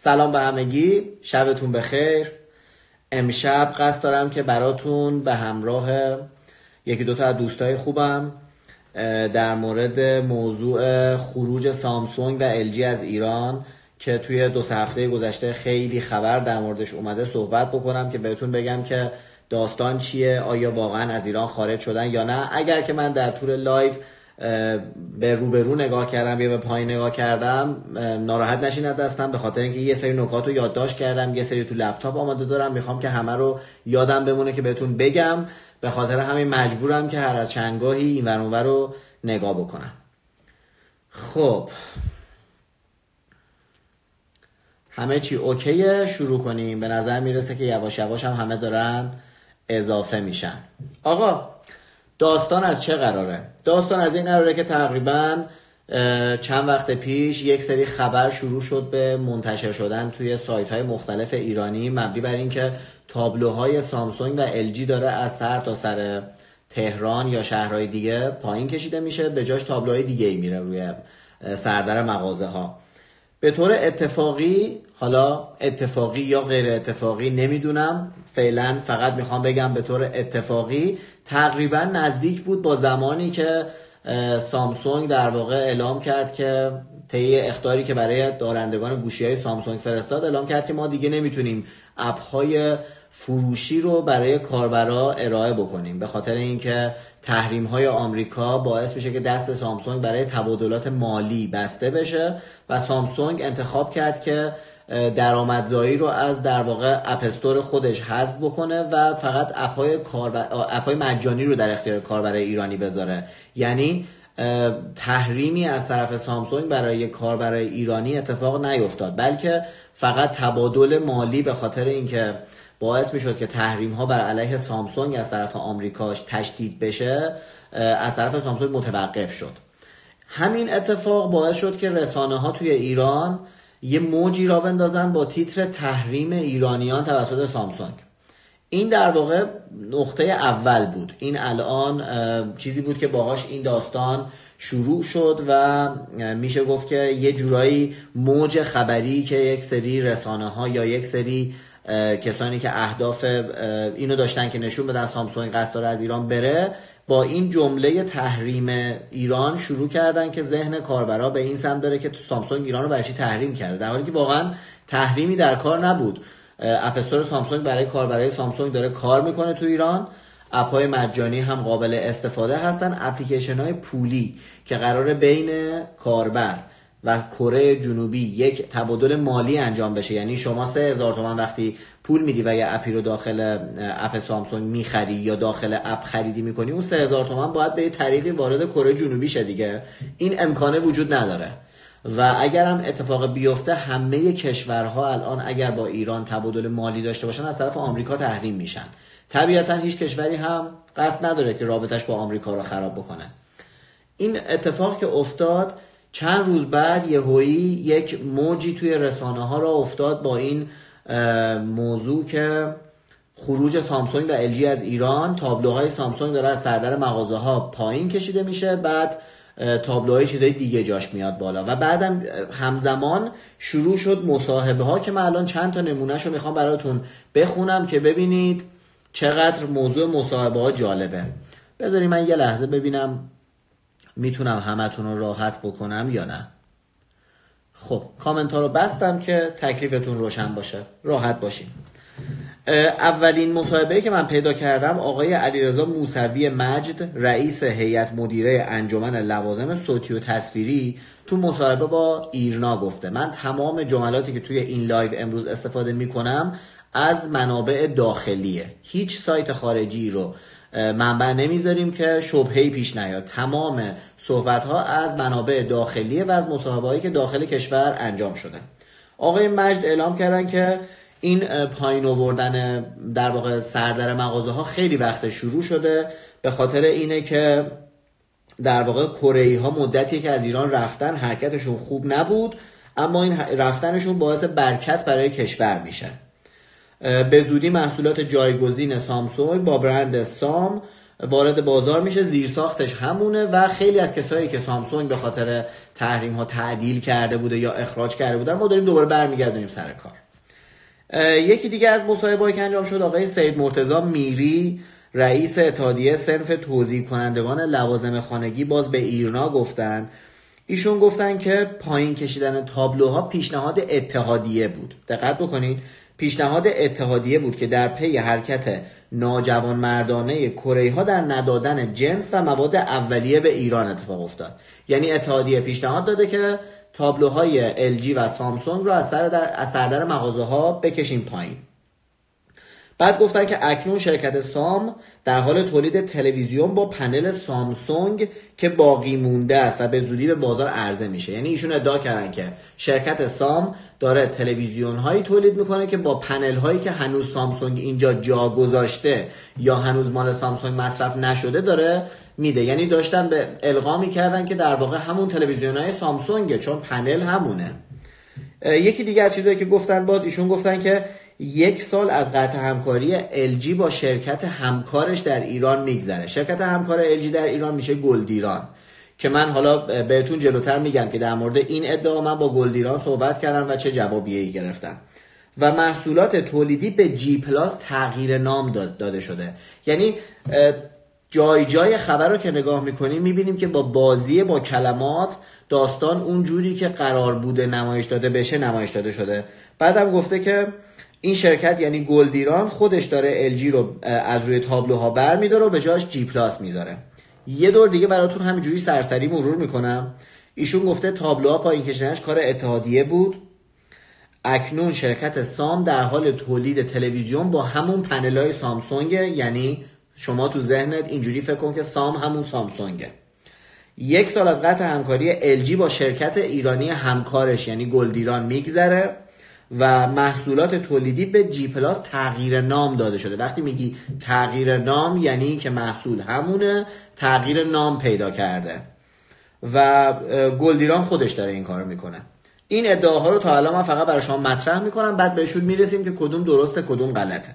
سلام به همگی. شبتون بخیر. امشب قصد دارم که براتون به همراه یکی دوتا از دوستای خوبم در مورد موضوع خروج سامسونگ و ال‌جی از ایران که توی دو سه هفته گذشته خیلی خبر در موردش اومده صحبت بکنم که بهتون بگم که داستان چیه آیا واقعا از ایران خارج شدن یا نه. اگر که من در طول live به روبرو نگاه کردم یا به پایین نگاه کردم ناراحت نشین دستم به خاطر اینکه یه سری نکات رو یادداشت کردم یه سری تو لپتاپ آماده دارم می‌خوام که همه رو یادم بمونه که بهتون بگم. به خاطر همین مجبورم که هر از چنگاهی این ور رو نگاه بکنم. خب. همه چی اوکیه؟ شروع کنیم. به نظر می‌رسه که یواش یواش هم همه دارن اضافه میشن. آقا داستان از چه قراره؟ داستان از این قراره که تقریبا چند وقت پیش یک سری خبر شروع شد به منتشر شدن توی سایت های مختلف ایرانی مبنی بر اینکه تابلوهای سامسونگ و الژی داره از سر تا سر تهران یا شهرهای دیگه پایین کشیده میشه به جاش تابلوهای دیگه ای میره روی سردر مغازه ها به طور اتفاقی حالا اتفاقی یا غیر اتفاقی نمی‌دونم فعلا فقط می‌خوام بگم به طور اتفاقی تقریبا نزدیک بود با زمانی که سامسونگ در واقع اعلام کرد که طی اختاری که برای دارندگان گوشی های سامسونگ فرستاد اعلام کرد که ما دیگه نمی‌تونیم اپ های فروشی رو برای کاربرا ارائه بکنیم. به خاطر اینکه تحریم های آمریکا باعث میشه که دست سامسونگ برای تبادلات مالی بسته بشه و سامسونگ انتخاب کرد که درآمدزایی رو از در واقع اپستور خودش حذف بکنه و فقط اپهای های مجانی رو در اختیار کاربر ایرانی بذاره. یعنی تحریمی از طرف سامسونگ برای کاربر ایرانی اتفاق نیفتاد بلکه فقط تبادل مالی به خاطر اینکه باعث می‌شد که تحریم ها بر علیه سامسونگ از طرف آمریکاش تشدید بشه از طرف سامسونگ متوقف شد. همین اتفاق باعث شد که رسانه ها توی ایران یه موجی را بندازن با تیتر تحریم ایرانیان توسط سامسونگ. این در واقع نقطه اول بود. این الان چیزی بود که باهاش این داستان شروع شد و میشه گفت که یه جورایی موج خبری که یک سری رسانه ها یا یک سری کسانی که اهداف اینو داشتن که نشون بدن سامسونگ قصد داره از ایران بره با این جمله تحریم ایران شروع کردن که ذهن کاربرا به این سمت داره که تو سامسونگ ایران رو برای تحریم کرده. در حالی که واقعا تحریمی در کار نبود. app store سامسونگ برای کاربرای سامسونگ داره کار می‌کنه تو ایران. اپ های مجانی هم قابل استفاده هستن. اپلیکیشن های پولی که قرار بین کاربر و کره جنوبی یک تبادل مالی انجام بشه. یعنی شما سه هزار تومن وقتی پول میدی و یه اپی رو داخل اپ سامسونگ می‌خری یا داخل اپ خریدی می‌کنی اون سه هزار تومن باید به یه طریقی وارد کره جنوبی شه دیگه. این امکانه وجود نداره. و اگر هم اتفاق بیفته همه کشورها الان اگر با ایران تبادل مالی داشته باشن از طرف آمریکا تحریم میشن. طبیعتا هیچ کشوری هم قصد نداره که رابطش با آمریکا رو خراب بکنه. این اتفاق که افتاد چند روز بعد یهویی یک موجی توی رسانه ها را افتاد با این موضوع که خروج سامسونگ و الژی از ایران تابلوهای سامسونگ داره از سردر مغازه ها پایین کشیده میشه بعد تابلوهای چیزای دیگه جاش میاد بالا. و بعدم همزمان شروع شد مصاحبه ها که من الان چند تا نمونهش رو می‌خوام براتون بخونم که ببینید چقدر موضوع مصاحبه ها جالبه. بذاری من یه لحظه ببینم می‌تونم همتون رو راحت بکنم یا نه؟ خب کامنت ها رو بستم که تکلیفتون روشن باشه. راحت باشین. اولین مصاحبه که من پیدا کردم آقای علیرضا موسوی مجد رئیس هیئت مدیره انجمن لوازم صوتی و تصویری تو مصاحبه با ایرنا گفته. من تمام جملاتی که توی این live امروز استفاده می‌کنم از منابع داخلیه. هیچ سایت خارجی رو منبع نمی‌ذاریم که شبهه‌ای پیش نیاد. تمام صحبت ها از منابع داخلیه و از مصاحبه که داخل کشور انجام شده. آقای مجد اعلام کردن که این پایین آوردن در واقع سردر مغازه ها خیلی وقت شروع شده. به خاطر اینه که در واقع کره ها مدتی که از ایران رفتن حرکتشون خوب نبود اما این رفتنشون باعث برکت برای کشور میشه. به زودی محصولات جایگزین سامسونگ با برند سام وارد بازار میشه. زیر ساختش همونه و خیلی از کسایی که سامسونگ به خاطر تحریم ها تعدیل کرده بوده یا اخراج کرده بودن ما داریم دوباره برمیگردونیم سر کار. یکی دیگه از مصاحبه‌ای که انجام شد آقای سید مرتضی میری رئیس اتحادیه سنف توضیح کنندگان لوازم خانگی باز به ایرنا گفتن. ایشون گفتن که پایین کشیدن تابلوها پیشنهاد اتحادیه بود. دقت بکنید پیشنهاد اتحادیه بود که در پی حرکت ناجوان مردانه کره ها در ندادن جنس و مواد اولیه به ایران اتفاق افتاد. یعنی اتحادیه پیشنهاد داده که تابلوهای LG و سامسونگ رو از سردر مغازه ها بکشیم پایین. بعد گفتن که اکنون شرکت سام در حال تولید تلویزیون با پنل سامسونگ که باقی مونده است و به زودی به بازار عرضه میشه. یعنی ایشون ادعا کردن که شرکت سام داره تلویزیون هایی تولید می‌کنه که با پنل هایی که هنوز سامسونگ اینجا جا گذاشته یا هنوز مال سامسونگ مصرف نشده داره میده. یعنی داشتن به القا می‌کردن که در واقع همون تلویزیون های سامسونگه چون پنل همونه. یکی دیگه از چیزایی که گفتن باز ایشون گفتن که یک سال از قطع همکاری LG با شرکت همکارش در ایران میگذره. شرکت همکار LG در ایران میشه گلدیران. که من حالا بهتون جلوتر میگم که در مورد این ادعا من با گلدیران صحبت کردم و چه جوابیه ای گرفتم. و محصولات تولیدی به جی پلاس تغییر نام داده شده. یعنی جای جای خبر رو که نگاه می‌کنیم می‌بینیم که با بازی با کلمات داستان اون جوری که قرار بوده نمایش داده بشه نمایش داده شده. بعدم گفته که این شرکت یعنی گلدیران خودش داره LG رو از روی تابلوها بر میداره و به جاش جی پلاس می‌ذاره. یه دور دیگه براتون همینجوری سرسری مرور می‌کنم. ایشون گفته تابلوها پایین کشیدنش کار اتحادیه بود. اکنون شرکت سام در حال تولید تلویزیون با همون پنل سامسونگ یعنی شما تو ذهنت اینجوری فکر کن که سام همون سامسونگه. یک سال از قطع همکاری LG با شرکت ایرانی همکارش یعنی گلدیران میگذره. و محصولات تولیدی به جی پلاس تغییر نام داده شده. وقتی میگی تغییر نام یعنی که محصول همونه تغییر نام پیدا کرده. و گلدیران خودش داره این کارو می‌کنه. این ادعاها رو تا الان من فقط برای شما مطرح می‌کنم بعد بهشون می‌رسیم که کدوم درسته کدوم غلطه.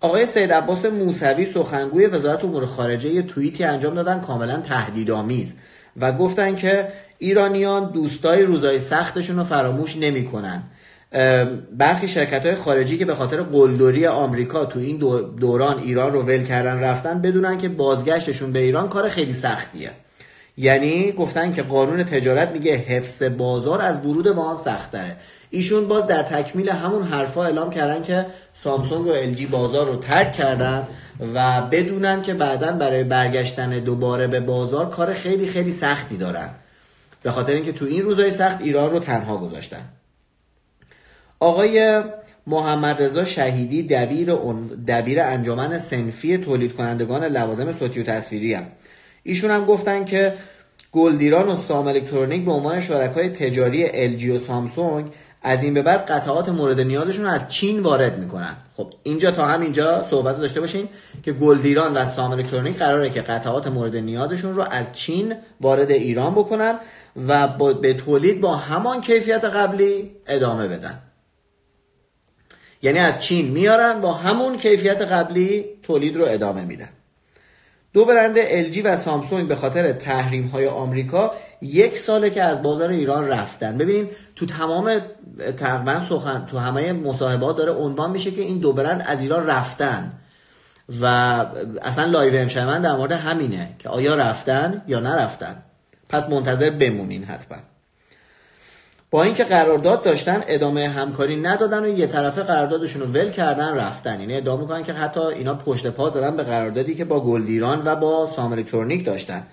آقای سید عباس موسوی سخنگوی وزارت امور خارجه یه توییتی انجام دادن کاملا تهدیدآمیز. و گفتن که ایرانیان دوستای روزای سختشون رو فراموش نمی‌کنن. برخی شرکت های خارجی که به خاطر قلدری آمریکا تو این دوران ایران رو ول کردن رفتن بدونن که بازگشتشون به ایران کار خیلی سختیه. یعنی گفتن که قانون تجارت میگه حفظ بازار از ورود آن سختره. ایشون باز در تکمیل همون حرفا اعلام کردن که سامسونگ و الژی بازار رو ترک کردن و بدونن که بعدا برای برگشتن دوباره به بازار کار خیلی خیلی سختی دارن. به خاطر اینکه تو این روزهای سخت ایران رو تنها گذاشتن. آقای محمد رضا شهیدی دبیر, دبیر انجمن سنفی تولید کنندگان لوازم صوتی و تصویری هم. ایشون هم گفتن که گلدیران و سام الکترونیک به عنوان شرکای تجاری LG و سامسونگ از این به بعد قطعات مورد نیازشون رو از چین وارد می‌کنن خب اینجا تا همینجا صحبت داشته باشین که گلدیران و سام الکترونیک قراره که قطعات مورد نیازشون رو از چین وارد ایران بکنن و به تولید با همان کیفیت قبلی ادامه بدن یعنی از چین میارن با همون کیفیت قبلی تولید رو ادامه میدن. دو برند LG و سامسونگ به خاطر تحریم های آمریکا یک ساله که از بازار ایران رفتن. ببینیم تو تمام تقریبا سخن تو همه مصاحبات داره عنوان میشه که این دو برند از ایران رفتن. و اصلا live امشب من در مورد همینه که آیا رفتن یا نرفتن. پس منتظر بمونین حتما. با اینکه قرارداد داشتن ادامه همکاری ندادن و یه طرفه قراردادشون رو ول کردن رفتن. اینه ادعا می‌کنن که حتی اینا پشت پا زدن به قراردادی که با گلدیران و با سام الکترونیک داشتن.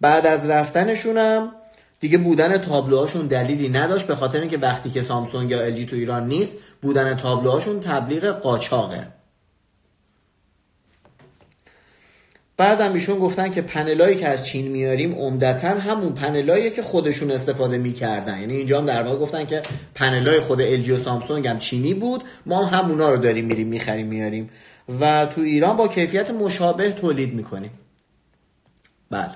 بعد از رفتنشون هم دیگه بودن تابلوهاشون دلیلی نداشت به خاطر اینکه وقتی که سامسونگ یا ال‌جی تو ایران نیست بودن تابلوهاشون تبلیغ قاچاقه. بعدم ایشون گفتن که پنلایی که از چین میاریم عمدتا همون پنلایی که خودشون استفاده می‌کردن. یعنی اینجا هم در واقع گفتن که پنلای خود LG و سامسونگ هم چینی بود ما هم همونا رو داریم میریم می‌خریم میاریم. و تو ایران با کیفیت مشابه تولید می‌کنیم. بله.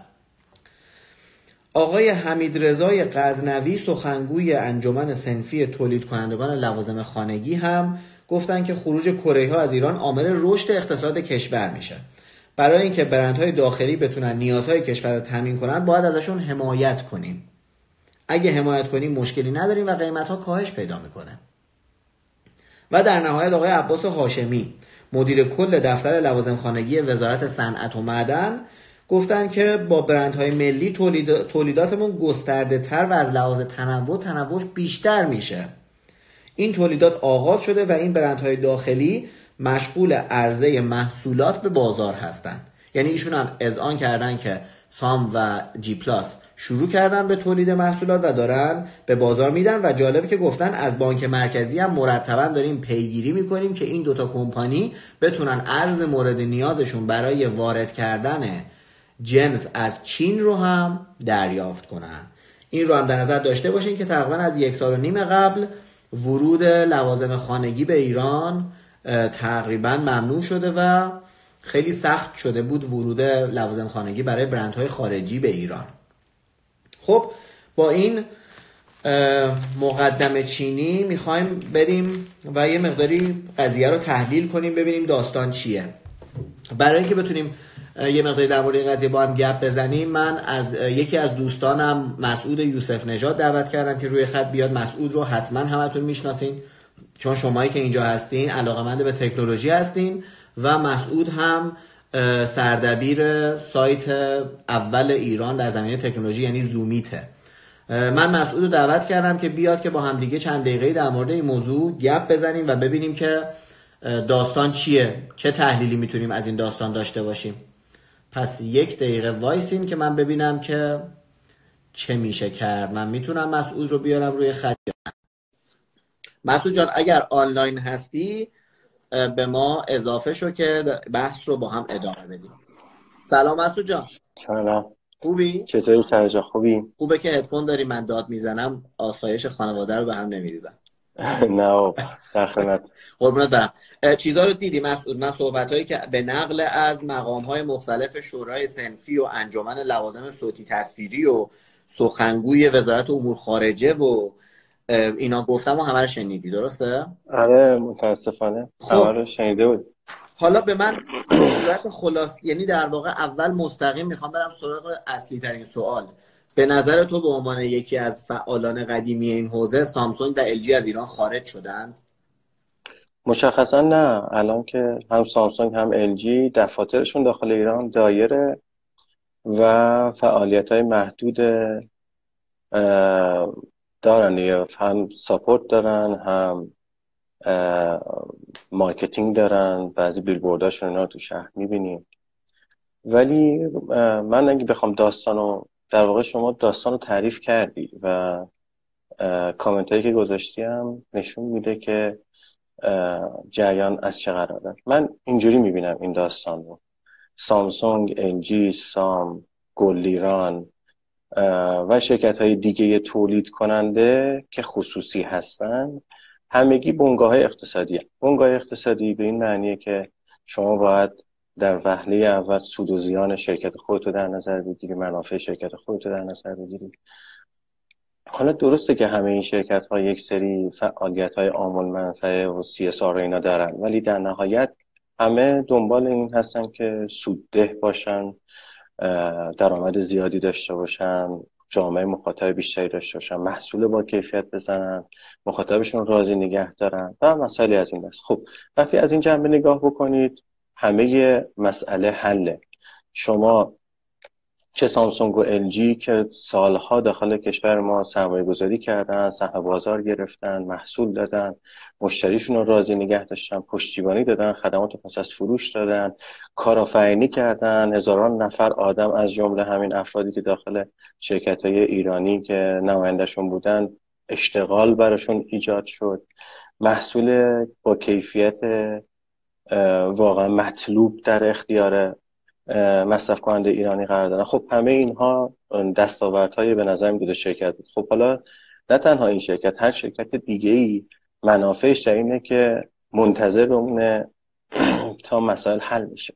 آقای حمید رضای غزنوی سخنگوی انجمن سنفی تولید کنندگان لوازم خانگی هم گفتن که خروج کره ها از ایران عامل رشد اقتصاد کشور میشه. برای اینکه برندهای داخلی بتونن نیازهای کشور رو تامین کنن باید ازشون حمایت کنیم. اگه حمایت کنیم مشکلی نداریم و قیمت ها کاهش پیدا می‌کنه. و در نهایت آقای عباس هاشمی مدیر کل دفتر لوازم خانگی وزارت صنعت و معدن گفتن که با برندهای ملی تولید... تولیداتمون گسترده تر و از لحاظ تنوع تنوعش بیشتر میشه. این تولیدات آغاز شده و این برندهای داخلی مشغول عرضه محصولات به بازار هستند یعنی ایشون هم اذعان کردن که سام و جی پلاس شروع کردن به تولید محصولات و دارن به بازار میدن و جالبه که گفتن از بانک مرکزی هم مرتبا داریم پیگیری می‌کنیم که این دوتا کمپانی بتونن ارز مورد نیازشون برای وارد کردن جنس از چین رو هم دریافت کنن. این رو هم در نظر داشته باشین که تقریبا از یک سال و نیم قبل ورود لوازم خانگی به ایران تقریبا ممنوع شده و خیلی سخت شده بود ورود لوازم خانگی برای برندهای خارجی به ایران. خب با این مقدم چینی می‌خوایم بریم و یه مقداری قضیه رو تحلیل کنیم ببینیم داستان چیه. برای اینکه بتونیم یه مقداری در مورد قضیه با هم گپ بزنیم من از یکی از دوستانم مسعود یوسف نژاد دعوت کردم که روی خط بیاد. مسعود رو حتما همتون می‌شناسین. چون شمایی که اینجا هستین علاقمند به تکنولوژی هستین و مسعود هم سردبیر سایت اول ایران در زمینه تکنولوژی یعنی زومیته من مسعود رو دعوت کردم که بیاد که با هم دیگه چند دقیقه در مورد این موضوع گپ بزنیم و ببینیم که داستان چیه چه تحلیلی می‌تونیم از این داستان داشته باشیم. پس یک دقیقه وایسین که من ببینم که چه میشه کرد. من می‌تونم مسعود رو بیارم روی خط. مسعود جان اگر آنلاین هستی به ما اضافه شو که بحث رو با هم ادامه بدیم. سلام مسعود جان. سلام. خوبی؟ چطوری سرجا؟ خوبی؟ خوبه که هدفون داری من داد می‌زنم آسایش خانواده رو به هم نمیریزم. نه در خدمت. قربونت برم. چیزا رو دیدی مسعود؟ من صحبت هایی که به نقل از مقام های مختلف شورای سنفی و انجمن لوازم صوتی تصویری و سخنگوی وزارت امور خارجه و اینا گفتم و همه رو شنیدی درسته؟ آره متاسفانه. خب. همه رو شنیده بود. حالا به من صورت خلاص یعنی در واقع اول مستقیم می‌خوام برم سراغ اصلی ترین سوال. به نظر تو به عنوان یکی از فعالان قدیمی این حوزه سامسونگ و ال‌جی از ایران خارج شدند؟ مشخصا نه. الان که هم سامسونگ هم ال‌جی دفاترشون داخل ایران دایره و فعالیت های محدود دارن هم support دارن هم marketing دارن بعضی بیلبورداشون اینا رو تو شهر می‌بینیم. ولی من اگه بخوام داستانو در واقع شما داستان رو تعریف کردی و کامنت هایی که گذاشتی هم نشون میده که جریان از چه قراره. من اینجوری می‌بینم این داستان رو. سامسونگ، انجی، سام، گلیران و شرکت های دیگه تولید کننده که خصوصی هستن همگی بنگاه اقتصادی هم. بنگاه اقتصادی به این معنیه که شما باید در وهله اول سود و زیان شرکت خودتو در نظر بگیری منافع شرکت خودتو در نظر بگیری حالا درسته که همه این شرکت ها یک سری فعالیت های آمول منفعه و سی اینا دارن ولی در نهایت همه دنبال این هستن که سودده باشن درآمد زیادی داشته باشن جامعه مخاطب بیشتری داشته باشن محصول با کیفیت بزنن مخاطبشون راضی نگه دارن و مسائلی از این دست. خب وقتی از این جنبه نگاه بکنید همه مسئله حله. شما چه سامسونگ و ال که سالها داخل کشور ما سرمایه گذاری کردن سهم بازار گرفتن محصول دادن مشتریشون رو راضی نگه داشتن پشتیبانی دادن خدمات پس از فروش دادن کارآفرینی کردن هزاران نفر آدم از جمله همین افرادی که داخل شرکت های ایرانی که نمایندهشون بودن اشتغال براشون ایجاد شد. محصول با کیفیت واقعا مطلوب در اختیار مصرف کننده ایرانی قرار دارن. خب همه اینها دستاوردهای به نظر میاد شرکت. خب حالا نه تنها این شرکت هر شرکت دیگه ای منافعش در اینه که منتظر بمونه تا مسائل حل میشه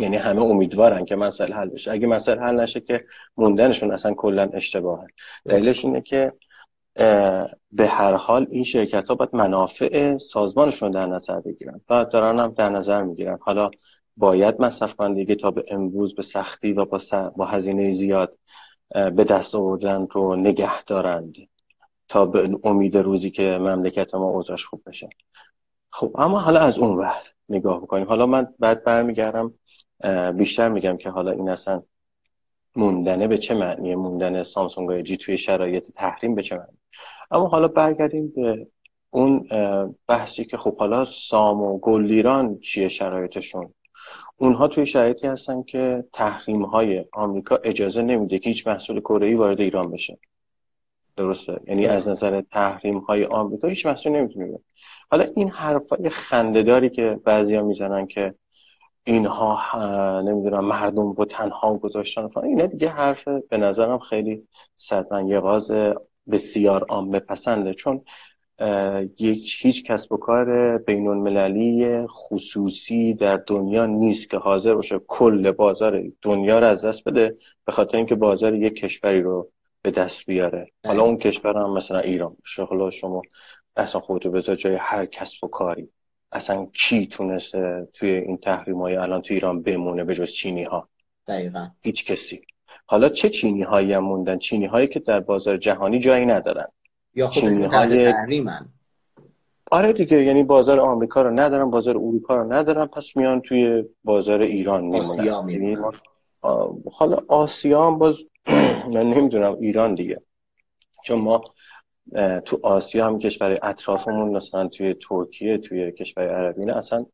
یعنی همه امیدوارن که مسائل حل بشه. اگه مسائل حل نشه که موندنشون اصلا کلا اشتباهه. دلیلش اینه که به هر حال این شرکت ها باید منافع سازمانشون در نظر بگیرن. و دارن هم در نظر می‌گیرن. حالا باید مصرف دیگه تا به امروز به سختی و با, با هزینه زیاد به دست آوردن رو نگه دارند تا به امید روزی که مملکت ما اوضاعش خوب بشه. خب اما حالا از اون ور نگاه بکنیم. حالا من بعد برمیگردم بیشتر میگم که حالا این اصلا موندنه به چه معنیه؟ موندن سامسونگ جی توی شرایط تحریم به چه معنی اما حالا برگردیم به اون بحثی که خب حالا سام و گلیران چیه شرایطشون؟ اونها توی شرایطی هستن که تحریم های آمریکا اجازه نمیده که هیچ محصول کره وارد ایران بشه. درسته؟ یعنی از نظر تحریم های آمریکا هیچ محصول نمی‌تونه حالا این حرفای خندهداری که بعضیا می‌زنن که اینها نمی‌دونم مردم رو تنها گذاشتن فقط اینا دیگه حرف به نظرم خیلی صدمن یه بسیار عامه پسنده چون یک هیچ کسب و کار بین المللی خصوصی در دنیا نیست که حاضر باشه کل بازار دنیا رو از دست بده به خاطر اینکه بازار یک کشوری رو به دست بیاره. حالا اون کشور هم مثلا ایران باشه. حالا شما اصلا خودتو بذار جای هر کسب و کاری. اصلا کی تونسته توی این تحریم های الان توی ایران بمونه به جز چینی ها دقیقا. هیچ کسی. حالا چه چینی هایی هم موندن؟ چینی هایی که در بازار جهانی جایی ندارن. یا خود های... تحریمن آره دیگه یعنی بازار آمریکا رو ندارن بازار اروپا رو ندارن پس میان توی بازار ایران میمونن. یعنی حالا آسیا هم باز من نمی‌دونم ایران دیگه. چون ما تو آسیا هم کشور اطرافمون مثلا توی ترکیه توی کشور عربی نه اصلا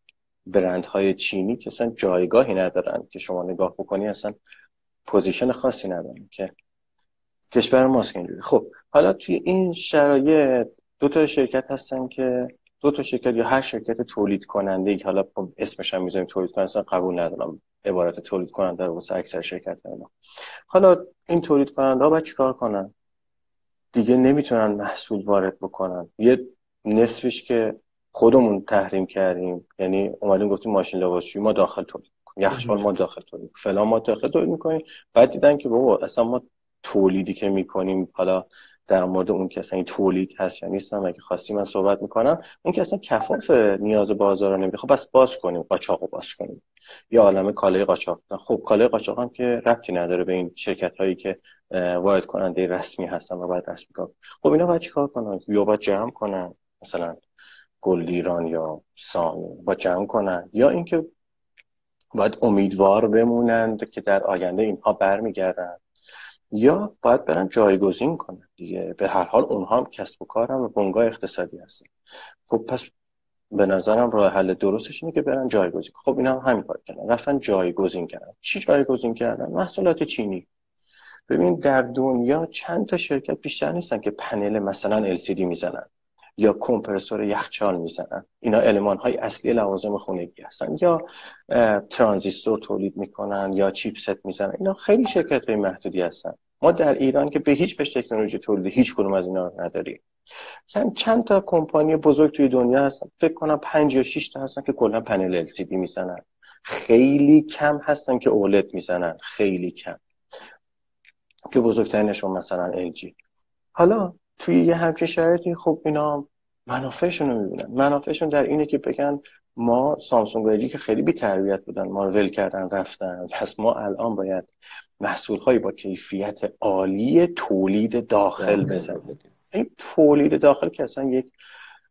برندهای چینی که اصلا جایگاهی ندارن که شما نگاه بکنی اصلا position خاصی ندارن که کشور ماست اینجوری. خب حالا توی این شرایط دو تا شرکت هستن که دو تا شرکت یا هر شرکت تولید کننده ای حالا اسمش هم می‌ذاریم تولید کننده قبول ندارم عبارت تولید کننده رو واسه اکثر شرکت اینا. حالا این تولید کننده ها باید چیکار کنن؟ دیگه نمی‌تونن محصول وارد بکنن. یه نصفش که خودمون تحریم کردیم یعنی اومدیم گفتیم ماشین لباسشویی ما داخل تولید یخچال ما داخل تولید فلان ما داخل تولید می‌کنیم. بعد دیدن که بابا اصلا ما تولیدی که می‌کنیم حالا در مورد اون که اصلا تولید هست یا نیستم اگه خواستی من صحبت می‌کنم؟ اون که اصلا کفاف نیاز بازار رو خب بس باز کنیم. قاچاق باز کنیم. یا عالم کالای قاچاق. خب کالای قاچاق هم که ربطی نداره به این شرکت هایی که وارد کننده رسمی هستن و باید رسمی کنن. خب اینا باید چیکار کنن؟ یا باید جمع کنن؟ مثلا گلدیران یا سام با جمع کنن؟ یا اینکه باید امیدوار بمونند که در آینده اینها برمیگردن. یا باید برن جایگزین کنن دیگه. به هر حال اونها هم کسب و کار هم و بنگاه اقتصادی هستن. خب پس به نظرم راه حل درستش اینه که برن جایگزین خب اینا هم همین کار کردن. رفتن جایگزین کردن. چی جایگزین کردن؟ محصولات چینی. ببین در دنیا چند تا شرکت بیشتر نیستن که پنل مثلا LCD می‌زنن. یا کمپرسور یخچال می‌زنن. اینا علمان های اصلی لوازم خونگی هستن. یا ترانزیستور تولید می‌کنن یا چیپست می‌زنن. اینا خیلی شرکت های محدودی هستن. ما در ایران که به هیچ بهش تکنولوژی تولید هیچ کدوم از اینا نداریم. چند چند تا کمپانی بزرگ توی دنیا هستن. فکر کنم پنج یا 6 تا هستن که کلا پنل LCD می‌زنن. خیلی کم هستن که اولد می‌زنن. خیلی کم. که بزرگترینشون مثلا LG حالا توی یه همچین شرایطی خب اینا منافعشون رو می‌بینن. منافعشون در اینه که بگن ما سامسونگ و که خیلی بی تربیت بودن ما رو ول کردن رفتن. پس ما الان باید محصول هایی با کیفیت عالی تولید داخل بزنیم. این تولید داخل که اصلا یک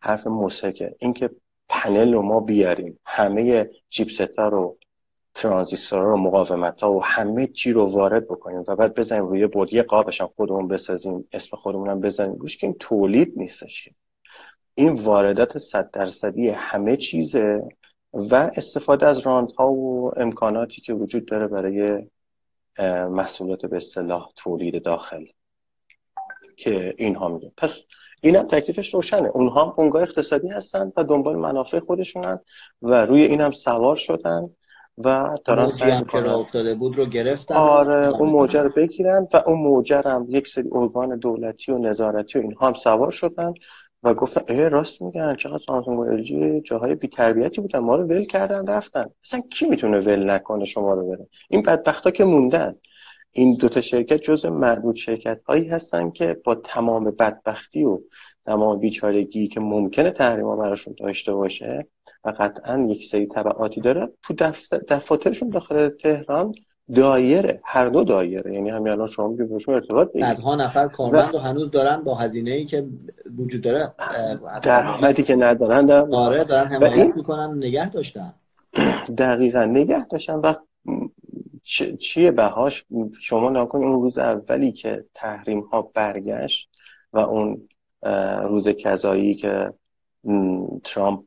حرف مسکه اینکه پنل رو ما بیاریم همه چیپست رو ترانزیستور رو مقاومت ها و همه چی رو وارد بکنیم و بعد بزنیم روی بود یه قابش هم خودمون بسازیم اسم خودمون هم بزنیم. روش که این تولید نیستش این واردات صد درصدی همه چیزه و استفاده از راندها و امکاناتی که وجود داره برای محصولات به اصطلاح تولید داخل که اینها میگه پس اینم تکلیفش روشنه. اونها هم اونگاه اقتصادی هستن و دنبال منافع خودشونن و روی اینم سوار شدن. و دارن هم که را افتاده بود رو گرفتن آره اون موجه رو بگیرن و اون موجه هم یک سری ارگان دولتی و نظارتی و اینها هم سوار شدن و گفتن اه راست میگن چقدر سامسونگ و الژی جاهای بی تربیتی بودن ما رو ول کردن رفتن. اصلا کی می‌تونه ول نکنه شما رو بره؟ این بدبختا که موندن. این دوتا شرکت جز معدود شرکت هایی هستن که با تمام بدبختی و تمام بیچارگی که ممکنه تحریما براشون داشته باشه و قطعا یک سری طبعاتی داره. تو دفاترشون داخل تهران دایره. هر دو دایره. یعنی همین الان شما میگید بهشون ارتباط بگیرید. ها نفر کارمند و هنوز دارن با هزینه ای که وجود داره درآمدی که ندارن دارن داره دارن حمایت می‌کنن نگه داشتن. دقیقا نگه داشتن و چیه بهاش؟ شما نکن اون روز اولی که تحریم ها برگشت و اون روز کذایی که ترامپ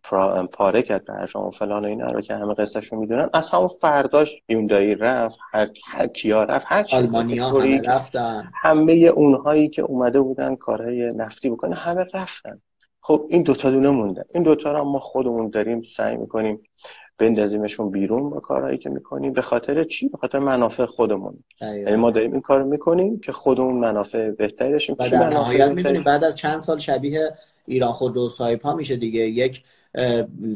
پاره کرد برشان و فلان و اینا رو که همه قصهشو می‌دونن. از همون فرداش یوندایی رفت هر, هر کیا رفت هر آلمانیا همه رفتن. همه اونهایی که اومده بودن کارهای نفتی بکنه همه رفتن. خب این دوتا دونه موندن. این دوتا رو ما خودمون داریم سعی می‌کنیم بندازیمشون بیرون با کارهایی که می‌کنیم. به خاطر چی؟ به خاطر منافع خودمون. یعنی ما داریم این کار می‌کنیم که خودمون منافع بهتری داشتیم و در نهایت بعد از چند سال شبیه ایران خودرو سایپا میشه دیگه. یک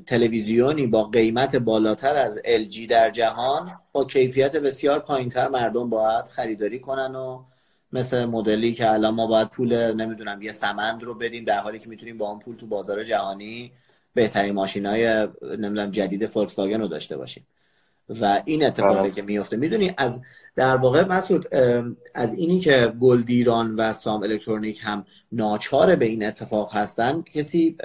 تلویزیونی با قیمت بالاتر از LG در جهان با کیفیت بسیار پایینتر مردم باید خریداری کنن و مثل مدلی که الان ما باید پول نمی‌دونم یه سمند رو بدیم در حالی که می‌تونیم با اون پول تو بازار جهانی بهترین ماشین های نمی‌دونم جدید فولکس رو داشته باشیم. و این اتفاقی بله. که میفته می‌دونی از در واقع مسعود از اینی که گلدیران و سام الکترونیک هم ناچار به این اتفاق هستن کسی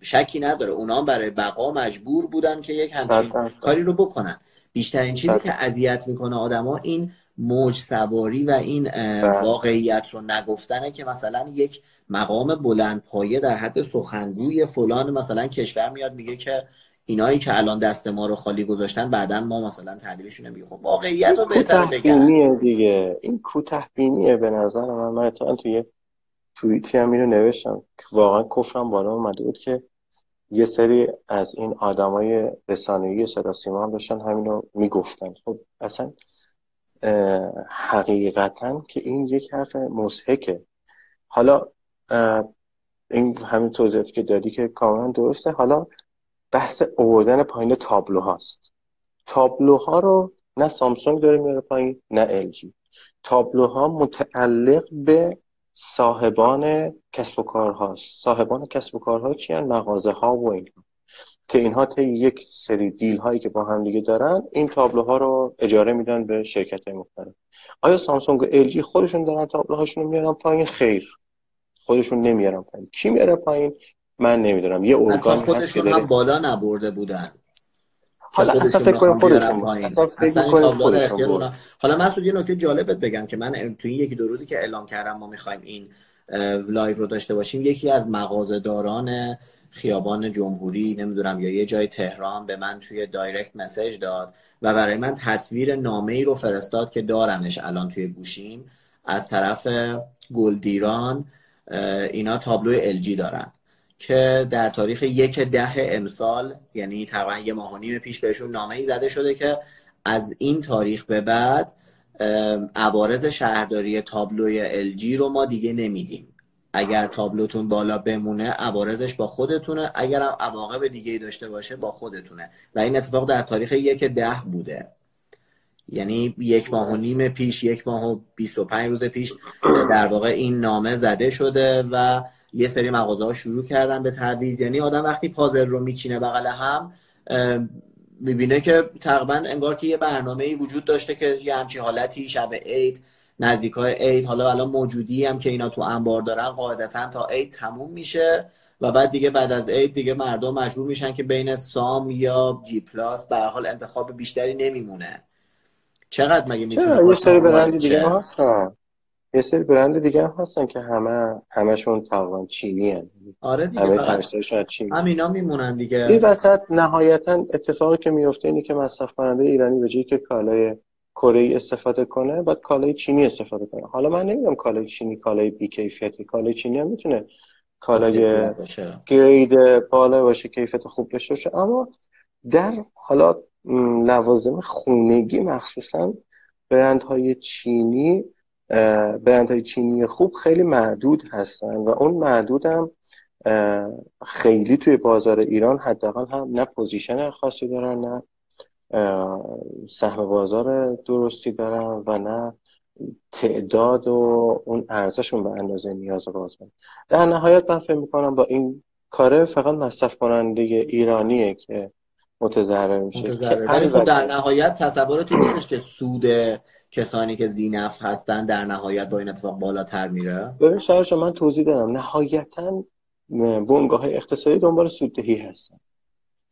شکی نداره. اونا برای بقا مجبور بودن که یک همچین کاری رو بکنن. بیشترین چیزی که اذیت می‌کنه آدما این موج سواری و این بله. واقعیت رو نگفتنه که مثلا یک مقام بلند پایه در حد سخنگوی فلان مثلا کشور میاد میگه که اینایی که الان دست ما رو خالی گذاشتن بعدا ما مثلا تعبیرشون نمیگه خب واقعیت رو بهتر بگم. دیگه. این کوته بینیه به نظر من. من تو توی توییتی هم اینو نوشتم. واقعا کفرم بالا اومده بود که یه سری از این آدمای رسانه‌ای صدا سیما هم داشتن همینو می‌گفتن. خب اصلا حقیقتا که این یک حرف مزهکه حالا این همین توضیحاتی که دادی که کاملا درسته. حالا بحث اووردن پایین تابلو هاست. تابلوها رو نه سامسونگ داره میاره پایین نه الجی تابلوها متعلق به صاحبان کسب و کار هاست صاحبان کسب و کارها چی هن؟ مغازه ها و اینها. که اینها طی یک سری دیل هایی که با هم دیگه دارن این تابلوها رو اجاره میدن به شرکت های مختلف. آیا سامسونگ و الجی خودشون دارن تابلوهاشون رو میارن پایین؟ خیر. خودشون نمیارن پایین. کی میاره پایین؟ من نمی‌دونم. یه ارگان خودشون هم بالا نبرده بودن. حالا اصلا فکر کنم خودشون حالا مسعود یه نکته جالبت بگم که من تو این یکی دو روزی که اعلام کردم ما می‌خوایم این live رو داشته باشیم یکی از مغازه‌داران خیابان جمهوری نمی‌دونم یا یه جای تهران به من توی direct message داد و برای من تصویر نامه ای رو فرستاد که دارمش الان توی گوشیم. از طرف گلدیران اینا تابلو LG دارن که در تاریخ یک ده امسال یعنی تقریبا یه ماه و نیم پیش بهشون نامه ای زده شده که از این تاریخ به بعد عوارض شهرداری تابلوی LG رو ما دیگه نمیدیم. اگر تابلوتون بالا بمونه عوارضش با خودتونه. اگر هم عواقب دیگه داشته باشه با خودتونه. و این اتفاق در تاریخ یک ده بوده. یعنی یک ماه و نیم پیش یک ماه و 25 روز پیش در واقع این نامه زده شده و یه سری مغازه ها شروع کردن به تعویض. یعنی آدم وقتی پازل رو میچینه بغل هم می‌بینه که تقریبا انگار که یه برنامه ای وجود داشته که یه همچین حالتی شب عید نزدیک های عید حالا الان موجودی هم که اینا تو انبار دارن قاعدتا تا عید تموم میشه و بعد دیگه بعد از عید دیگه مردم مجبور میشن که بین سام یا جی پلاس به حال انتخاب بیشتری نمیمونه. چقدر مگه می‌تونه یه سری برند دیگه هستن. یه سری برند دیگه هم هستن که همه همشون تقریبا چینی هن. آره دیگه همه چینی همینا میمونن دیگه. این وسط نهایتا اتفاقی که میفته اینه که مصرف کننده ایرانی به جایی که کالای کره استفاده کنه بعد کالای چینی استفاده کنه. حالا من نمی‌دونم کالای چینی کالای بی کیفیتی کالای چینی هم می‌تونه کالای گرید بالا باشه کیفیت خوب داشته باشه. اما در حالا لوازم خونگی مخصوصا برندهای چینی برندهای چینی خوب خیلی معدود هستن و اون معدود هم خیلی توی بازار ایران حداقل هم نه پوزیشن خاصی دارن نه سهم بازار درستی دارن و نه تعداد و اون ارزششون به اندازه نیاز بازار. در نهایت من فکر می‌کنم با این کاره فقط مصرف کننده ایرانیه که متضرر میشه. ولی خب در نهایت تصورتی نیستش که سود کسانی که زینف هستن در نهایت با این اتفاق بالاتر میره. ببین شهرش من توضیح دادم. نهایتا بنگاه های اقتصادی دنبال سوددهی هستن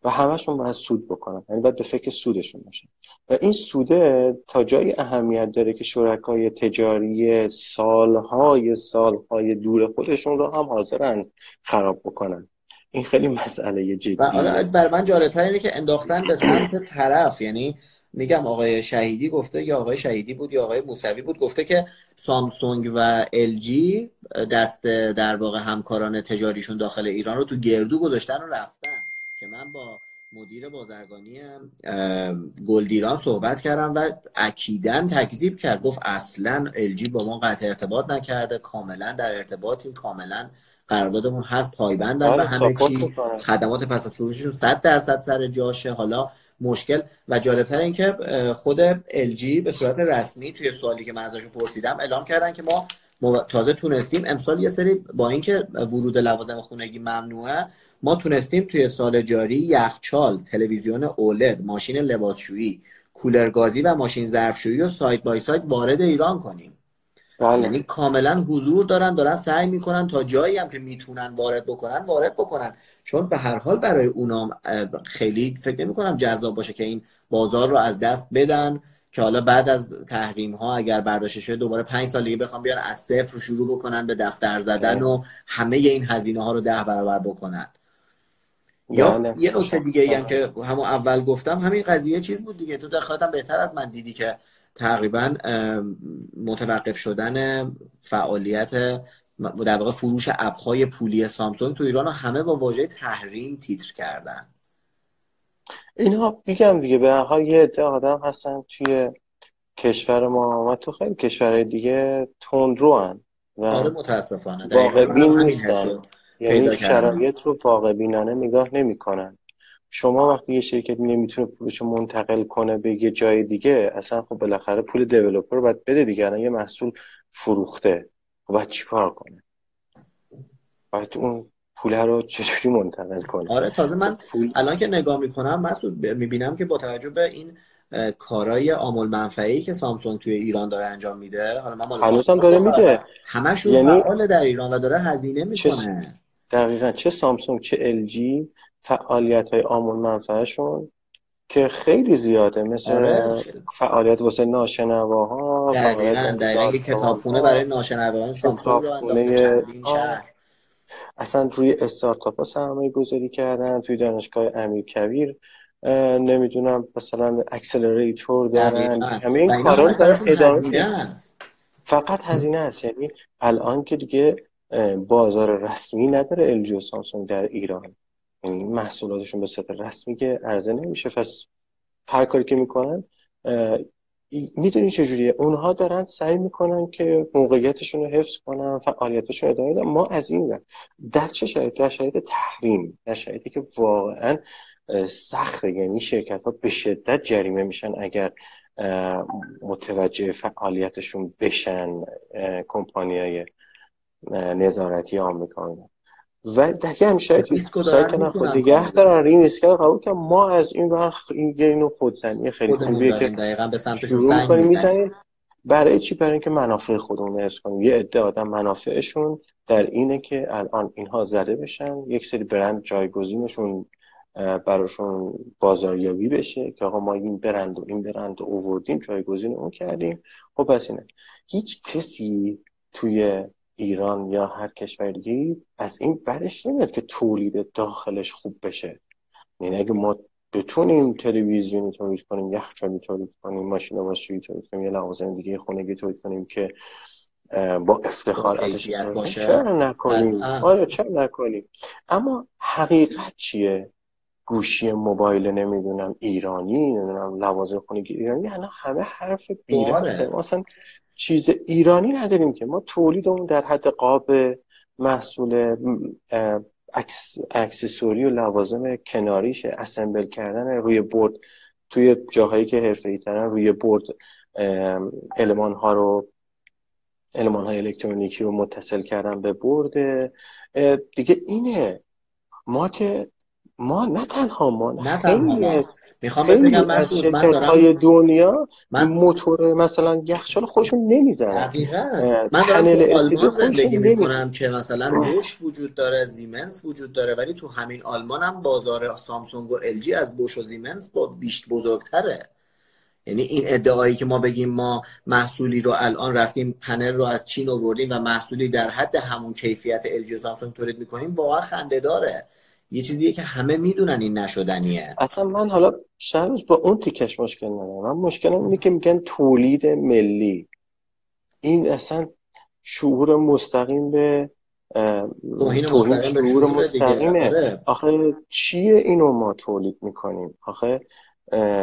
و همشون باید سود بکنن. یعنی باید به فکر سودشون باشن. و این سوده تا جایی اهمیت داره که شرکای تجاری سالهای سالهای دور خودشون رو هم حاضرن خراب بکنن. این خیلی مسئله جدیه و بر من جالبتر اینه که انداختن به سمت طرف یعنی میگم آقای شهیدی گفته یا آقای شهیدی بود یا آقای موسوی بود گفته که سامسونگ و جی دست در واقع همکاران تجاریشون داخل ایران رو تو گردو گذاشتن و رفتن. که من با مدیر بازرگانی گلدیران صحبت کردم و اکیدن تکذیب کرد. گفت اصلا جی با ما قطع ارتباط نکرده کاملا در ارتباطیم کاملا قراردادمون هست پایبندن و آره، همه چی. خدمات پس از فروششون 100 درصد سر جاشه. حالا مشکل و جالبتر این که خود LG به صورت رسمی توی سوالی که من ازشون پرسیدم اعلام کردن که ما تازه تونستیم امسال یه سری با اینکه ورود لوازم خونگی ممنوعه ما تونستیم توی سال جاری یخچال تلویزیون اولد ماشین لباسشویی کولرگازی و ماشین ظرفشویی و سایت بای سایت وارد ایران کنیم. بله. یعنی کاملا حضور دارن دارن سعی می‌کنن تا جایی هم که می‌تونن وارد بکنن وارد بکنن. چون به هر حال برای اونام خیلی فکر نمی کنم جذاب باشه که این بازار رو از دست بدن. که حالا بعد از تحریم ها اگر برداشته شده دوباره پنج سال دیگه بخوام بیان از صفر رو شروع بکنن به دفتر زدن و همه این هزینه ها رو ده برابر بکنن. یا بله. یه نکته دیگه هم که همون اول گفتم همین قضیه چیز بود دیگه. تو در بهتر از من دیدی که تقریبا متوقف شدن فعالیت در واقع فروش ابهای پولی سامسونگ تو ایران همه با واژه تحریم تیتر کردن. اینها میگم دیگه به هر یه عده آدم هستن توی کشور ما و تو خیلی کشورهای دیگه تندرو هن و آره متاسفانه. واقع بین نیستن. یعنی شرایط رو واقع بینانه نگاه نمی‌کنن. شما وقتی یه شرکت نمی‌تونه پولش منتقل کنه به یه جای دیگه اصلا خب بالاخره پول دیولپر باید بده دیگه. یه محصول فروخته. خب باید چیکار کنه؟ باید اون پول رو چجوری منتقل کنه آره تازه من پول... الان که نگاه می‌کنم مسعود می‌بینم که با توجه به این کارای آمول منفعی که سامسونگ توی ایران داره انجام میده حالا من هنوز هم داره میده. همشون یعنی... فعال در ایران و داره هزینه می‌کنه. چه... دقیقا چه سامسونگ چه ال جی فعالیت های عام‌المنفعه‌شون که خیلی زیاده مثل آره. فعالیت واسه ناشنواها دقیقا دقیقا کتابخونه برای ناشنواهان سامسونگ رو اصلا روی استارتاپ ها سرمایه گذاری کردن توی دانشگاه امیر کبیر نمی‌دونم مثلا accelerator دارن همه این کارا رو دارن ادامه فقط هزینه است. یعنی الان که دیگه بازار رسمی نداره الژی و سامسونگ در ایران. یعنی محصولاتشون به صورت رسمی که عرضه نمیشه. پس هر کاری که می‌کنن می‌دونی چجوریه؟ اونها دارن سعی می‌کنن که موقعیتشون رو حفظ کنن فعالیتشون ادامه بدن. ما از این در چه شرایط؟ در شرایط تحریم در شرایطی که واقعا سخته. یعنی شرکت ها به شدت جریمه میشن اگر متوجه فعالیتشون بشن کمپانی های نظارتی آمریکایی و دیگه همیشه سعی کنن خود نگه دارن. این ریسک رو قبول کنن ما از این ور اینو خودزنی خیلی خوبیه که دقیقا به سمت شروع کنیم می‌زنیم. برای چی؟ برای اینکه منافع خودمون حفظ کنیم. یه عده آدم منافعشون در اینه که الان اینها زده بشن. یک سری برند جایگزینشون براشون بازاریابی بشه که آقا ما این برند و این برند رو اووردیم جایگزین اون کردیم. خب پس اینه. هیچ کسی توی ایران یا هر کشور دیگه از این برش نمیاد که تولید داخلش خوب بشه. یعنی اگه ما بتونیم تلویزیونی تولید کنیم یخچالی تولید کنیم ماشین واسویی تولید کنیم یه لوازم دیگه خونگی تولید کنیم که با افتخار ازش چرا نکنیم؟ آره چرا نکنیم؟ اما حقیقت چیه؟ گوشی موبایل نمی‌دونم ایرانی نمی‌دونم لوازم خونگی ایرانی یعنی همه حرف بیره مثلا چیز ایرانی نداریم که. ما تولیدمون در حد قاب محصول اکسسوری و لوازم کناریش اسمبل کردن روی برد. توی جاهایی که حرفه ای روی برد علمان ها رو علمان های الکترونیکی رو متصل کردن به برد. دیگه اینه. ما که ما نه تنها ما نه خیلی از می‌خوام بگم مسعود من دارم های دنیا من موتور مثلا یخچال خودشون نمی‌زنن. دقیقا. من دارم پنل تو آلمان زندگی می‌کنم که مثلا بوش وجود داره زیمنس وجود داره ولی تو همین آلمان هم بازار سامسونگ و ال جی از بوش و زیمنس با بیشت بزرگتره. یعنی این ادعایی که ما بگیم ما محصولی رو الان رفتیم پنل رو از چین آوردیم و محصولی در حد همون کیفیت ال جی و سامسونگ تولید می‌کنیم واقعا خنده داره. یه چیزیه که همه می‌دونن این نشدنیه. اصلا من حالا شهرش با اون تیکش مشکل ندارم. من مشکلم اینه که میگن تولید ملی. این اصلا شعور مستقیم به توهین مستقیم شعور مستقیمه. آره. آخه چیه اینو ما تولید می‌کنیم؟ آخه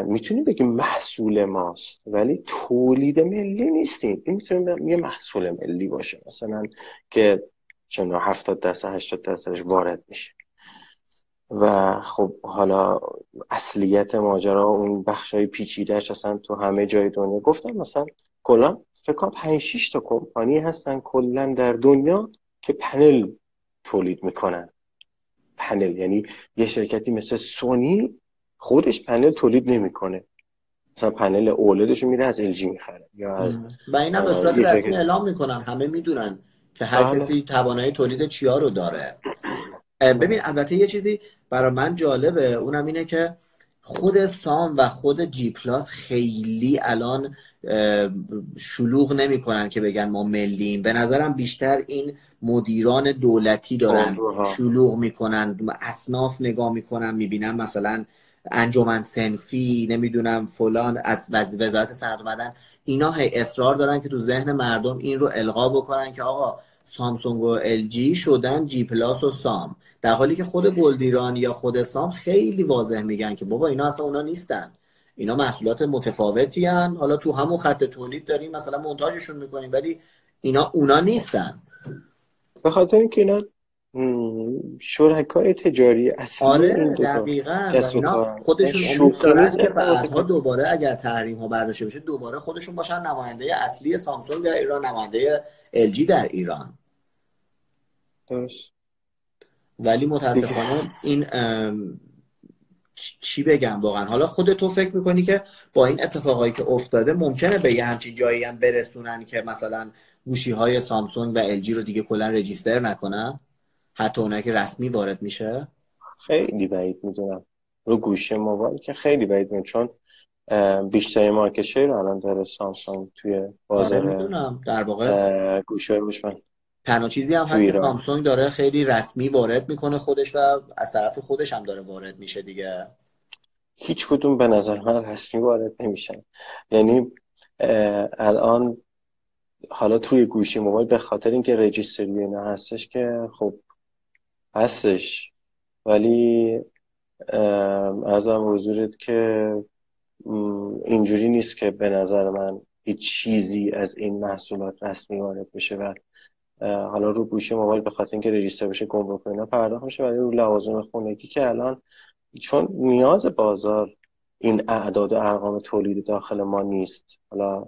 می‌تونیم بگیم محصول ماست ولی تولید ملی نیستیم. این می‌تونیم یه محصول ملی باشه. مثلا که چون 70 درصد 80 درصدش وارد میشه. و خب حالا اصلیت ماجرا اون بخش های پیچیدهش اصلا تو همه جای دنیا. گفتم مثلا کلا فکر کنم 5 6 تا کمپانی هستن کلا در دنیا که پنل تولید می‌کنن. پنل یعنی یه شرکتی مثل سونی خودش پنل تولید نمی‌کنه. مثلا پنل اولدش میره از ال می‌خره یا از و این هم به صورت رسمی اعلام می‌کنن همه می‌دونن که هر بله. کسی توانایی تولید چیا رو داره. ببین البته یه چیزی برای من جالبه اونم اینه که خود سام و خود جی پلاس خیلی الان شلوغ نمی‌کنن که بگن ما ملیم. به نظرم بیشتر این مدیران دولتی دارن شلوغ می‌کنن اصناف نگاه می‌کنن می‌بینن مثلا انجمن صنفی نمی‌دونم فلان از وز- وزارت صنعت و معدن اینا هی اصرار دارن که تو ذهن مردم این رو القا بکنن که آقا سامسونگ و ال شدن جی پلاس و سام. در حالی که خود گلدیران یا خود سام خیلی واضح میگن که بابا اینا اصلا اونا نیستن. اینا محصولات متفاوتی هن. حالا تو همون خط تولید داریم مثلا منتاجشون می‌کنیم ولی اینا اونا نیستن. به خاطر اینکه اینا شرکای تجاری اصلی این آره دقیقا. اینا خودشون امید شوخی دارن که بعدها دوباره اگر تحریم ها برداشته بشه دوباره خودشون باشن نماینده اصلی سامسونگ در ایران نماینده جی در ایران. درست. ولی متاسفانه این چی بگم واقعا؟ حالا خودت تو فکر می‌کنی که با این اتفاقایی که افتاده ممکنه به یه همچین جایی هم برسونن که مثلا گوشی های سامسونگ و جی رو دیگه کلا رجیستر نکنن؟ حتی اونایی که رسمی وارد میشه؟ خیلی بعید می‌دونم. رو گوشی موبایل که خیلی بعید می‌دونم چون اه، بیشترین مارکت شیر الان داره سامسونگ توی آره بازار می‌دونم. در واقع گوشی هوشمند. تنها چیزی هم هست که سامسونگ داره خیلی رسمی وارد می‌کنه خودش و از طرف خودش هم داره وارد میشه دیگه. هیچ کدوم به نظر من رسمی وارد نمیشن. یعنی الان حالا توی گوشی موبایل به خاطر اینکه رجیستری اینا هستش که خب هستش. ولی ارزم حضورت که اینجوری نیست که به نظر من هیچ چیزی از این محصولات رسمی وارد بشه و حالا رو گوشی موبایل به خاطر اینکه رجیستر بشه گمرک اینا پرداخت میشه ولی رو لوازم خونگی که الان چون نیاز بازار این اعداد و ارقام تولید داخل ما نیست. حالا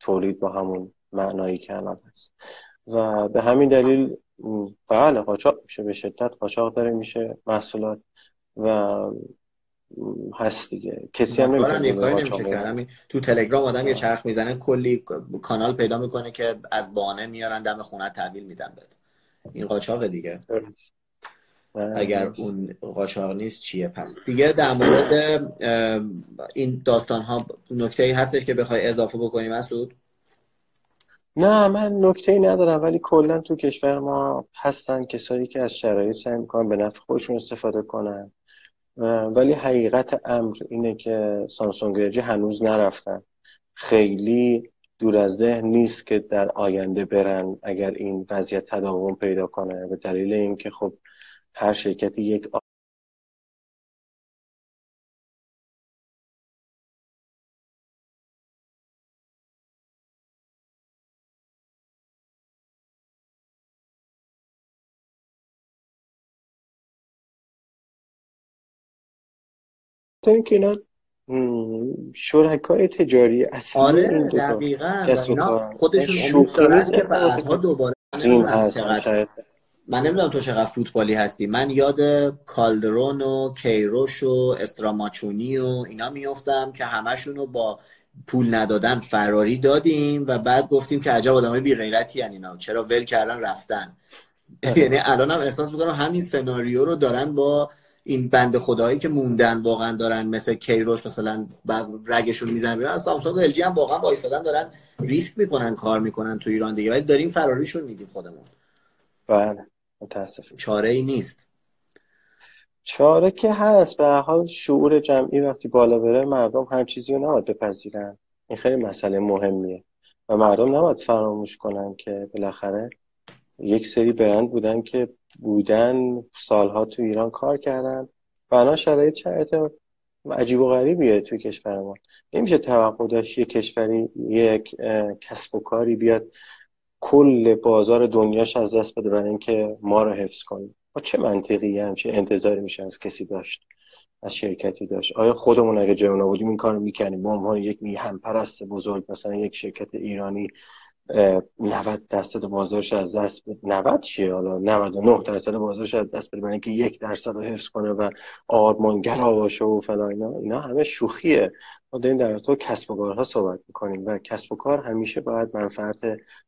تولید با همون معنایی که الان هست. و به همین دلیل بله قاچاق میشه به شدت قاچاق داره میشه محصولات و هست دیگه. کسی هم نمیشه تو تلگرام آدم یه چرخ می‌زنه کلی کانال پیدا می‌کنه که از بانه میارن دم خونه تحویل میدن بهت. این قاچاق دیگه. نه، اگر. اون قاچاق نیست چیه؟ پس دیگه در مورد این داستان ها نکته ای هستش که بخوای اضافه بکنی مسعود؟ نه من نکته ای ندارم ولی کلا تو کشور ما هستن کسایی که از شرایط سعی می‌کنن به نفع خودشون استفاده کنن. ولی حقیقت امر اینه که سامسونگ LG هنوز نرفتن. خیلی دور از ذهن نیست که در آینده برن اگر این وضعیت تداوم پیدا کنه. به دلیل اینکه خب هر شرکتی یک تا اینکه اینا شرکای تجاری اصلی این آره دوتا دقیقا. و کسب و اینا کارن خودشون امید شوخی دارن نیست که بعدها دوباره این من نمی‌دونم تو چقدر فوتبالی هستی. من یاد کالدرون و کیروش و استراماچونی و اینا میفتم که همشون رو با پول ندادن فراری دادیم و بعد گفتیم که عجب آدمای بی غیرتی اینا. چرا ول کردن رفتن. آره. یعنی الان هم احساس می‌کنم همین سناریو رو دارن با این بند خدایی که موندن واقعا دارن مثل کیروش مثلا رگشون می‌زنن بیرون. از سامسونگ و الژی هم واقعا وایسادن دارن ریسک می‌کنن کار می‌کنن تو ایران دیگه. ولی داریم فراریشون میدیم خودمون. بله متاسف چاره ای نیست. چاره که هست. به حال شعور جمعی وقتی بالا بره مردم هر چیزی رو نباید بپذیرن. این خیلی مسئله مهمیه. و مردم نباید فراموش کنن که بالاخره یک سری برند بودن که بودن سالها تو ایران کار کردن. و الان شرایط شرایط عجیب و غریبیه توی کشور ما. نمیشه توقع داشت یک کشوری یک کسب و کاری بیاد کل بازار دنیاش از دست بده برای اینکه ما رو حفظ کنیم با چه منطقی همچین انتظاری میشه از کسی داشت از شرکتی داشت؟ آیا خودمون اگه جای بودیم این کارو می‌کنیم به عنوان یک میهم پرست بزرگ مثلا یک شرکت ایرانی 90 درصد بازارش از دست 90 چیه حالا؟ 99 درصد بازارش از دست بده. برای اینکه یک درصد رو حفظ کنه و آرمانگر باشه و فلان اینا. اینا همه شوخیه. ما داریم در تو کسب و کارها صحبت می‌کنیم و کسب و کار همیشه باید منفعت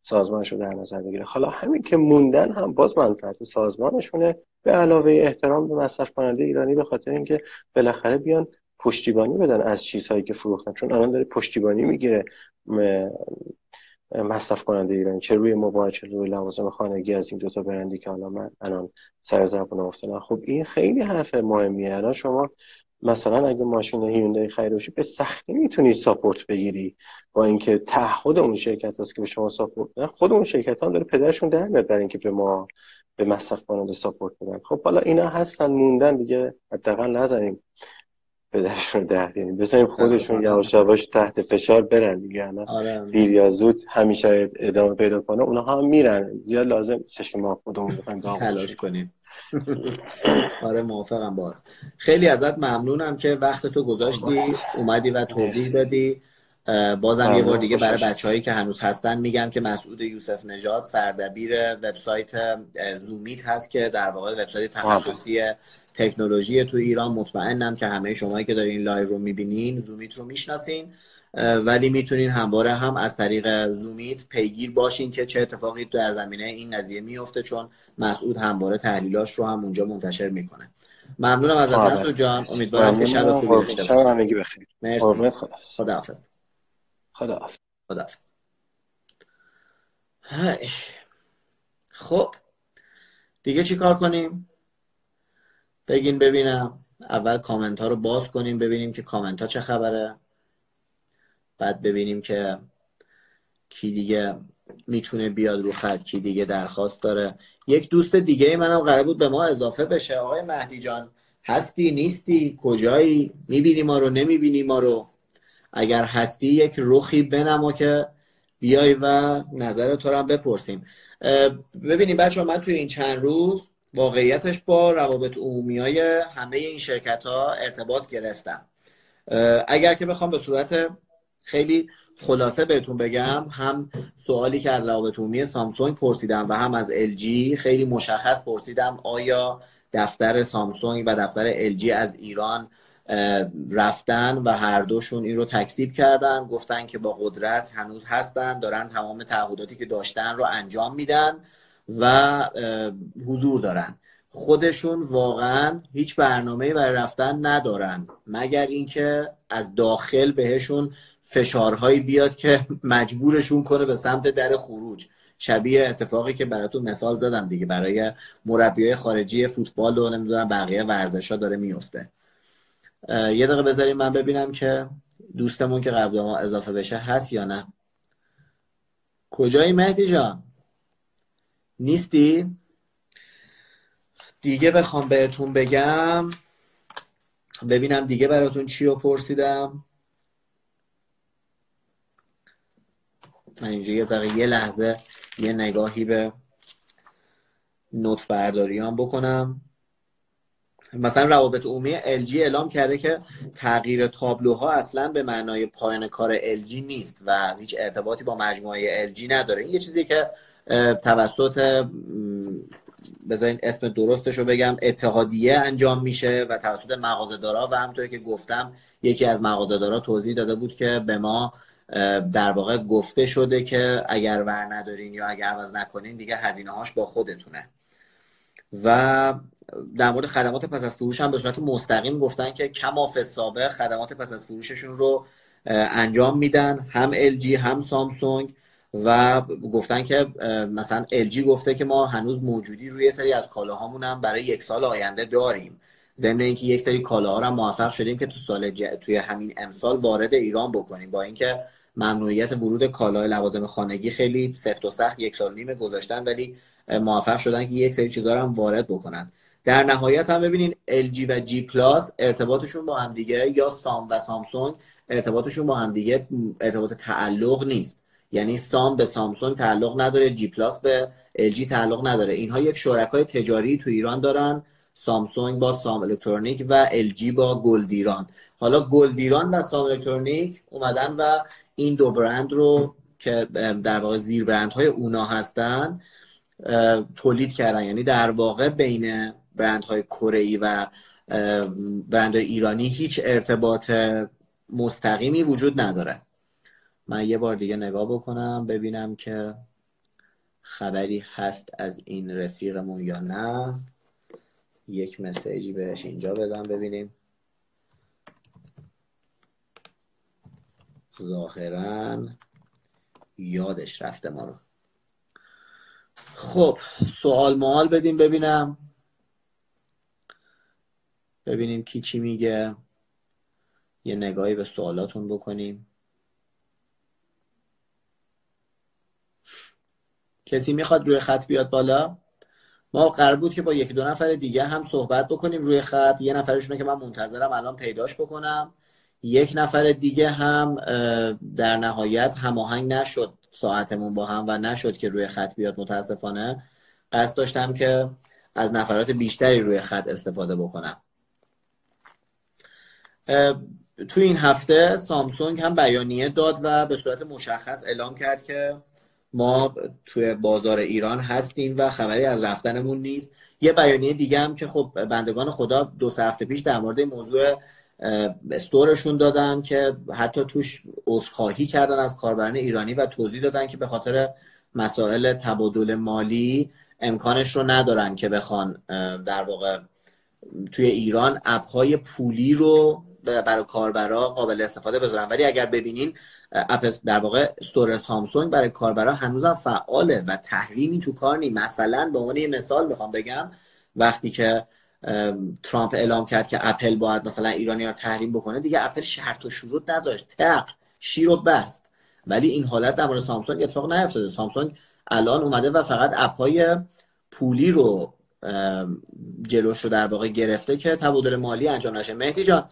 سازمانش رو در نظر بگیره. حالا همین که موندن هم باز منفعت سازمانشونه. به علاوه احترام به مصرف کننده ایرانی به خاطر اینکه بالاخره بیان پشتیبانی بدن از چیزهایی که فروختن. چون الان داره پشتیبانی می‌گیره. مصرف کننده ایرانی چه روی موبایل چه روی لوازم خانگی از این دوتا برندی که حالا من الان سر زبان افتادم. خب این خیلی حرف مهمیه. الان شما مثلا اگه ماشین هیوندای خریده به سختی می‌تونی ساپورت بگیری با اینکه تعهد اون شرکت هست که به شما ساپورت نه خود اون شرکت هم داره پدرشون در میاد برای اینکه به ما به مصرف کننده ساپورت بدن. خب حالا اینا هستن موندن دیگه حداقل نزنیم. پدرشون در یعنی بزنیم خودشون یواش یواش تحت فشار برن دیگه. آره. دیر یا زود همیشه ادامه پیدا کنه. اونها هم میرن. زیاد لازم نیستش که ما خودمون بخوایم تلاش کنیم. آره موافقم باهات. خیلی ازت ممنونم که وقت تو گذاشتی اومدی و توضیح دادی. بازم یه بار دیگه برای بچه‌هایی که هنوز هستن میگم که مسعود یوسف نژاد سردبیر وبسایت زومیت هست که در واقع وبسایت تخصصی تکنولوژی تو ایران. مطمئنم که همه شمایی که دارین live رو می‌بینین زومیت رو می‌شناسین ولی می‌تونین همواره هم از طریق زومیت پیگیر باشین که چه اتفاقی در زمینه این قضیه میفته چون مسعود همواره تحلیلاش رو هم اونجا منتشر می‌کنه. ممنونم از مسعود جان. امیدوارم که شب خوبی داشته باشید مرسی. خداحافظ. خداحافظ. خداحافظ خب دیگه چی کار کنیم؟ بگین ببینم. اول کامنت ها رو باز کنیم ببینیم که کامنت ها چه خبره. بعد ببینیم که کی دیگه می‌تونه بیاد رو خط کی دیگه درخواست داره. یک دوست دیگه ای منم قرار بود به ما اضافه بشه. آقای مهدی جان هستی نیستی؟ کجایی؟ می‌بینی ما رو نمی‌بینی ما رو؟ اگر هستی یک رخی بنما که بیای و نظر تو هم بپرسیم. ببینیم بچه من توی این چند روز واقعیتش با روابط عمومی های همه این شرکت ها ارتباط گرفتم. اگر که بخوام به صورت خیلی خلاصه بهتون بگم هم سوالی که از روابط عمومی سامسونگ پرسیدم و هم از LG خیلی مشخص پرسیدم آیا دفتر سامسونگ و دفتر LG از ایران رفتن و هر دوشون این رو تکسیب کردن گفتن که با قدرت هنوز هستن دارن تمام تعهداتی که داشتن رو انجام میدن و حضور دارن. خودشون واقعا هیچ برنامه برای رفتن ندارن مگر اینکه از داخل بهشون فشارهایی بیاد که مجبورشون کنه به سمت در خروج. شبیه اتفاقی که براتون مثال زدم دیگه برای مربیای خارجی فوتبال و نمی‌دونم بقیه ورزش ها داره میفته یه دقیقه بذاریم من ببینم که دوستمون که قبل ما اضافه بشه هست یا نه. کجایی مهدی جان؟ نیستی؟ دیگه بخوام بهتون بگم. ببینم دیگه براتون چی رو پرسیدم. من اینجا یه دقیقه یه لحظه یه نگاهی به نوت برداریان بکنم. مثلا روابط عمومی LG اعلام کرده که تغییر تابلوها اصلا به معنای پایان کار LG نیست و هیچ ارتباطی با مجموعه LG نداره. این یه چیزی که توسط بذارین اسم درستش رو بگم اتحادیه انجام میشه و توسط مغازه‌دارا و همونطوری که گفتم یکی از مغازه‌دارا توضیح داده بود که به ما در واقع گفته شده که اگر ور ندارین یا اگر عوض نکنین دیگه هزینه هاش با خودتونه. و در مورد خدمات پس از فروش هم به صورت مستقیم گفتن که کماف سابق خدمات پس از فروششون رو انجام میدن. هم LG هم سامسونگ و گفتن که مثلا LG گفته که ما هنوز موجودی روی سری از کالاهامون هم برای یک سال آینده داریم. ضمن اینکه یک سری کالاها رو موفق شدیم که تو سال ج... توی همین امسال وارد ایران بکنیم. با اینکه ممنوعیت ورود کالای لوازم خانگی خیلی سفت و سخت یک سال نیمه گذاشتن ولی موفق شدن که یک سری چیزا رو هم وارد بکنن. در نهایت هم ببینین LG و G پلاس ارتباطشون با هم دیگه یا سام و سامسونگ ارتباطشون با هم دیگه ارتباط تعلق نیست. یعنی سام به سامسونگ تعلق نداره جی پلاس به LG تعلق نداره. اینها یک شرکای تجاری تو ایران دارن سامسونگ با سام الکترونیک و LG با گلدیران. حالا گلدیران و سام الکترونیک اومدن و این دو برند رو که در واقع زیر برند های اونا هستن تولید کردن. یعنی در واقع بین برند های کره و برند ایرانی هیچ ارتباط مستقیمی وجود نداره. من یه بار دیگه نگاه بکنم ببینم که خبری هست از این رفیقمون یا نه. یک مسیجی بهش اینجا بدم ببینیم. ظاهرا یادش رفته ما رو. خب سوال موال بدیم ببینم. ببینیم کی چی میگه. یه نگاهی به سوالاتون بکنیم. کسی می‌خواد روی خط بیاد بالا؟ ما قرار بود که با یکی دو نفر دیگه هم صحبت بکنیم روی خط. یه نفرشونه که من منتظرم الان پیداش بکنم. یک نفر دیگه هم در نهایت هماهنگ نشد. ساعتمون با هم و نشد که روی خط بیاد متاسفانه. قصد داشتم که از نفرات بیشتری روی خط استفاده بکنم. تو این هفته سامسونگ هم بیانیه داد و به صورت مشخص اعلام کرد که ما توی بازار ایران هستیم و خبری از رفتنمون نیست. یه بیانیه دیگه هم که خب بندگان خدا دو سه هفته پیش در مورد موضوع استورشون دادن که حتی توش عذرخواهی کردن از کاربران ایرانی و توضیح دادن که به خاطر مسائل تبادل مالی امکانش رو ندارن که بخوان در واقع توی ایران اپهای پولی رو برای کاربرا قابل استفاده بذارن ولی اگر ببینین اپ در واقع استور سامسونگ برای کاربرا هنوزم فعاله و تحریمی تو کار نی مثلا به عنوان یه مثال می‌خوام بگم وقتی که ترامپ اعلام کرد که اپل باید مثلا ایرانی رو تحریم بکنه دیگه اپل شرط و شروط نذاشت. تق شیر و بست. ولی این حالت در مورد سامسونگ اتفاق نیفتاده. سامسونگ الان اومده و فقط اپهای پولی رو جلوش رو در واقع گرفته که تبادل مالی انجام نشه. مهدی جان.